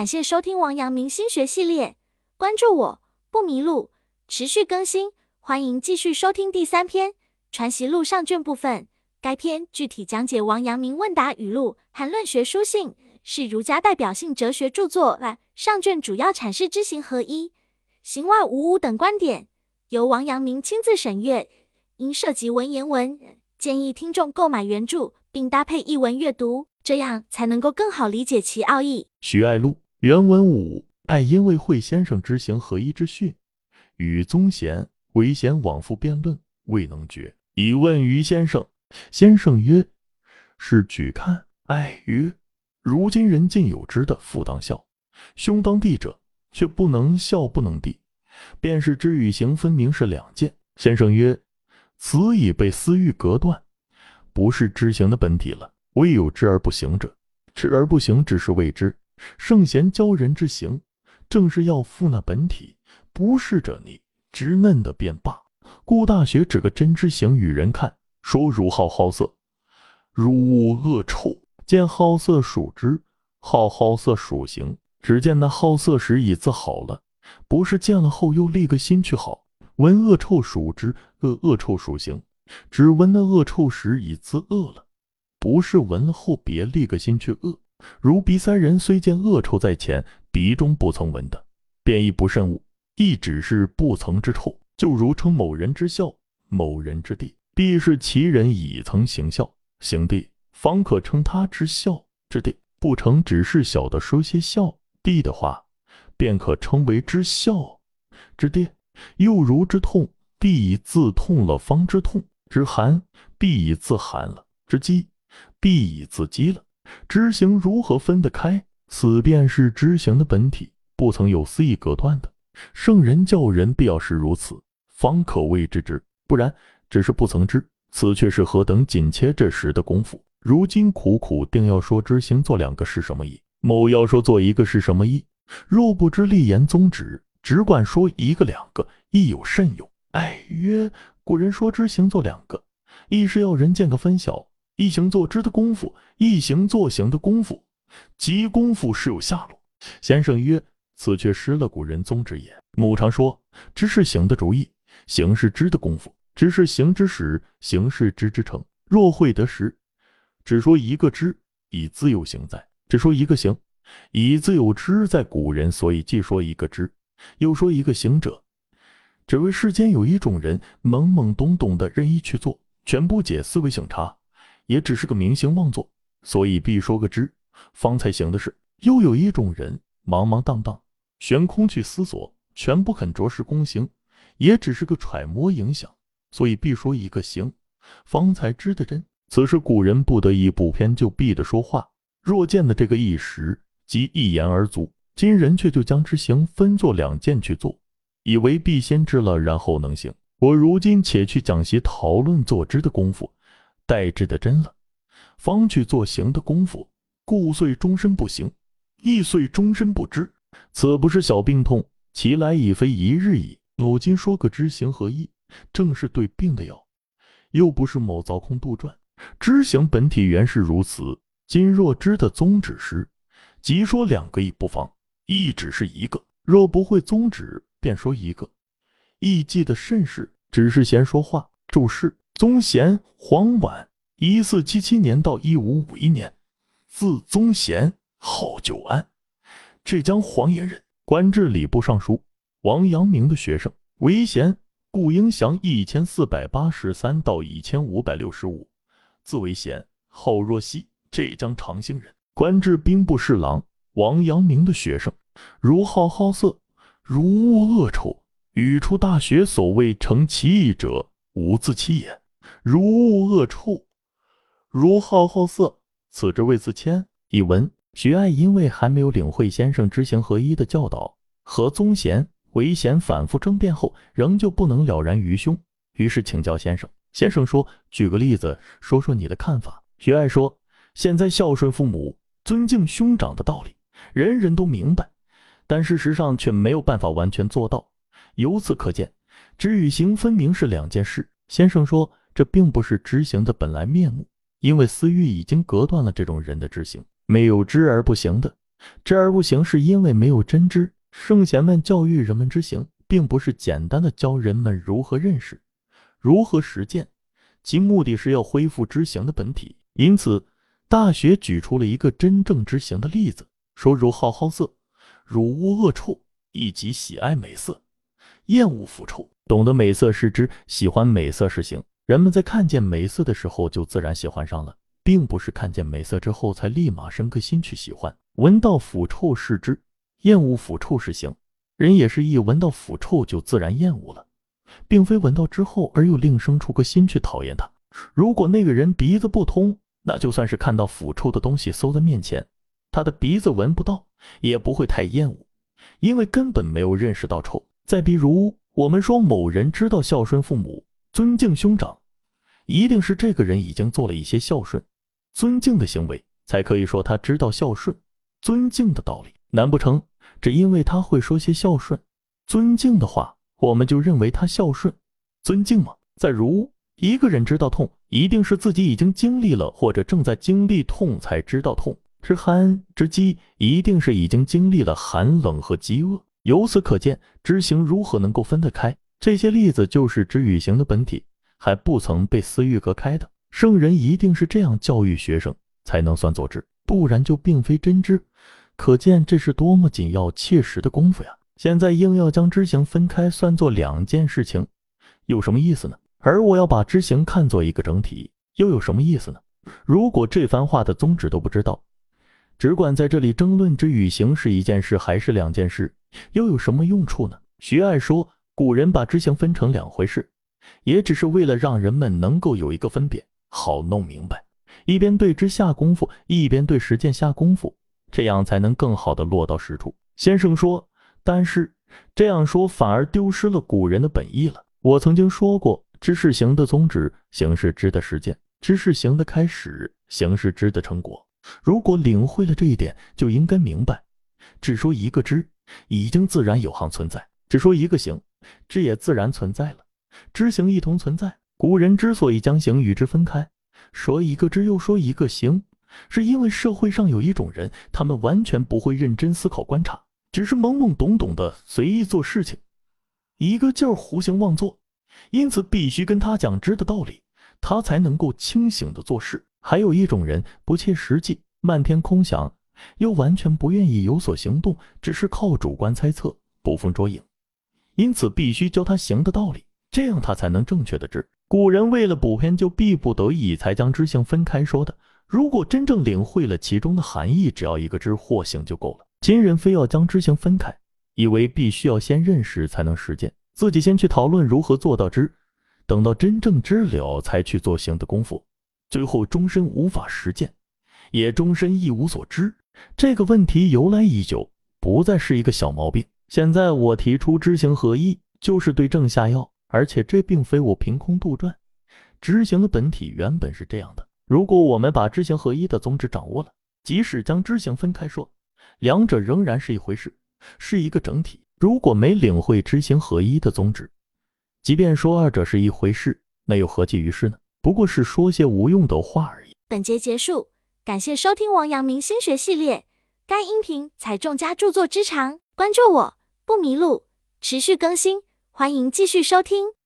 感谢收听王阳明心学系列，关注我不迷路，持续更新，欢迎继续收听第三篇《传习录》上卷部分。该篇具体讲解王阳明问答语录和论学书信，是儒家代表性哲学著作。上卷主要阐释知行合一、行外无物等观点，由王阳明亲自审阅，因涉及文言文，建议听众购买原著并搭配译文阅读，这样才能够更好理解其奥义。徐爱录原文五：爱因为惠先生知行合一之训，与宗贤、韦贤往复辩论，未能决，以问于先生。先生曰：“是举看。”爱曰：“如今人尽有之的，父当孝，兄当弟者，却不能孝不能弟，便是知与行分明是两件。”先生曰：“此已被私欲隔断，不是知行的本体了。未有知而不行者，知而不行只是未知。圣贤教人之行，正是要复那本体。不是者，你知嫩的便罢。故大学指个真知行与人看。”说如好好色，如恶恶臭，见好色属之，好好色属行。只见那好色时已自好了，不是见了后又立个心去好。闻恶臭属之，恶恶臭属行。只闻那恶臭时已自恶了，不是闻了后别立个心去恶。如鼻塞人虽见恶臭在前，鼻中不曾闻的，便亦不甚恶，亦只是不曾之臭。就如称某人之孝，某人之弟。必是其人已曾行孝行弟，方可称他之孝之弟；不成，只是小的说些孝弟的话，便可称为之孝之弟。又如之痛，必以自痛了方之痛；之寒，必以自寒了之饥；必以自饥了。知行如何分得开？此便是知行的本体，不曾有私意隔断的。圣人教人必要是如此，方可谓之知，不然。只是不曾知，此却是何等紧切这时的功夫。如今苦苦定要说知行做两个是什么意，某要说做一个是什么意。若不知立言宗旨，只管说一个两个，亦有甚用？哎，曰古人说知行做两个，亦是要人见个分晓。一行做知的功夫，一行做行的功夫，即功夫是有下落。先生曰：此却失了古人宗旨也。母常说，知是行的主意，行是知的功夫。知是行之始，行是知之成。若会得时，只说一个知，以自有行在；只说一个行，以自有知在。古人所以既说一个知，又说一个行者，只为世间有一种人懵懵懂懂的任意去做，全不解思维醒察，也只是个明行妄作，所以必说个知，方才行的事。又有一种人茫茫荡荡悬空去思索，全不肯着实躬行，也只是个揣摩影响。所以必说一个行，方才知的真。此时古人不得已不偏就避的说话，若见的这个一时，即一言而足。今人却就将之行分作两件去做，以为必先知了，然后能行。我如今且去讲习讨论做知的功夫，待知的真了，方去做行的功夫，故遂终身不行，亦遂终身不知。此不是小病痛，其来已非一日矣。我今说个知行合一。正是对病的药，又不是某凿空杜撰。知行本体原是如此。今若知的宗旨时，即说两个亦不妨。亦只是一个。若不会宗旨，便说一个。亦记得甚是。只是闲说话。注释：宗贤，黄婉，一四七七年到一五五一年，字宗贤，号九安，浙江黄岩人，官至礼部尚书，王阳明的学生。韦贤。顾英祥一千四百八十三到一千五百六十五，字维贤，号若曦，浙江长兴人，官至兵部侍郎。王阳明的学生，如好好色，如恶恶臭。语出大学所谓成其意者，无自欺也。如恶恶臭，如好好色，此之谓自谦。以文徐爱因为还没有领会先生知行合一的教导，和宗贤。韦贤反复争辩后，仍旧不能了然于胸，于是请教先生。先生说：“举个例子，说说你的看法。”徐爱说：“现在孝顺父母、尊敬兄长的道理，人人都明白，但事实上却没有办法完全做到。由此可见，知与行分明是两件事。”先生说：“这并不是知行的本来面目，因为私欲已经隔断了这种人的知行。没有知而不行的，知而不行，是因为没有真知。圣贤们教育人们知行，并不是简单的教人们如何认识、如何实践，其目的是要恢复知行的本体。因此，《大学》举出了一个真正知行的例子，说如好好色、如污恶臭，以及喜爱美色、厌恶腐臭。懂得美色是知，喜欢美色是行。人们在看见美色的时候，就自然喜欢上了。并不是看见美色之后才立马生颗心去喜欢。闻到腐臭是知，厌恶腐臭是行。人也是一闻到腐臭就自然厌恶了，并非闻到之后而又另生出个心去讨厌它。如果那个人鼻子不通，那就算是看到腐臭的东西搜在面前，他的鼻子闻不到，也不会太厌恶，因为根本没有认识到臭。再比如，我们说某人知道孝顺父母、尊敬兄长，一定是这个人已经做了一些孝顺。尊敬的行为，才可以说他知道孝顺、尊敬的道理。难不成只因为他会说些孝顺、尊敬的话，我们就认为他孝顺、尊敬吗？再如，一个人知道痛，一定是自己已经经历了或者正在经历痛才知道痛。知寒知饥，一定是已经经历了寒冷和饥饿。由此可见，知行如何能够分得开？这些例子就是知与行的本体，还不曾被私欲隔开的。圣人一定是这样教育学生，才能算作知，不然就并非真知。可见这是多么紧要切实的功夫呀！现在硬要将知行分开，算作两件事情，有什么意思呢？而我要把知行看作一个整体，又有什么意思呢？如果这番话的宗旨都不知道，只管在这里争论知与行是一件事还是两件事，又有什么用处呢？徐爱说，古人把知行分成两回事，也只是为了让人们能够有一个分别。好弄明白，一边对之下功夫，一边对实践下功夫，这样才能更好的落到实处。先生说，但是这样说反而丢失了古人的本意了。我曾经说过，知是行的宗旨，行是知的实践，知是行的开始，行是知的成果。如果领会了这一点，就应该明白，只说一个知，已经自然有行存在；只说一个行，知也自然存在了，知行一同存在。古人之所以将行与之分开，说一个知又说一个行，是因为社会上有一种人，他们完全不会认真思考观察，只是懵懵懂懂的随意做事情，一个劲儿胡行妄做，因此必须跟他讲知的道理，他才能够清醒的做事。还有一种人不切实际，漫天空想，又完全不愿意有所行动，只是靠主观猜测，捕风捉影，因此必须教他行的道理，这样他才能正确的知。古人为了补偏，就逼不得已才将知行分开说的。如果真正领会了其中的含义，只要一个知或行就够了。今人非要将知行分开，以为必须要先认识才能实践，自己先去讨论如何做到知，等到真正知了才去做行的功夫，最后终身无法实践，也终身一无所知。这个问题由来已久，不再是一个小毛病。现在我提出知行合一，就是对症下药。而且这并非我凭空杜撰，知行的本体原本是这样的。如果我们把知行合一的宗旨掌握了，即使将知行分开说，两者仍然是一回事，是一个整体。如果没领会知行合一的宗旨，即便说二者是一回事，那又何济于事呢？不过是说些无用的话而已。本节结束，感谢收听王阳明心学系列。该音频采众家著作之长，关注我不迷路，持续更新。欢迎继续收听。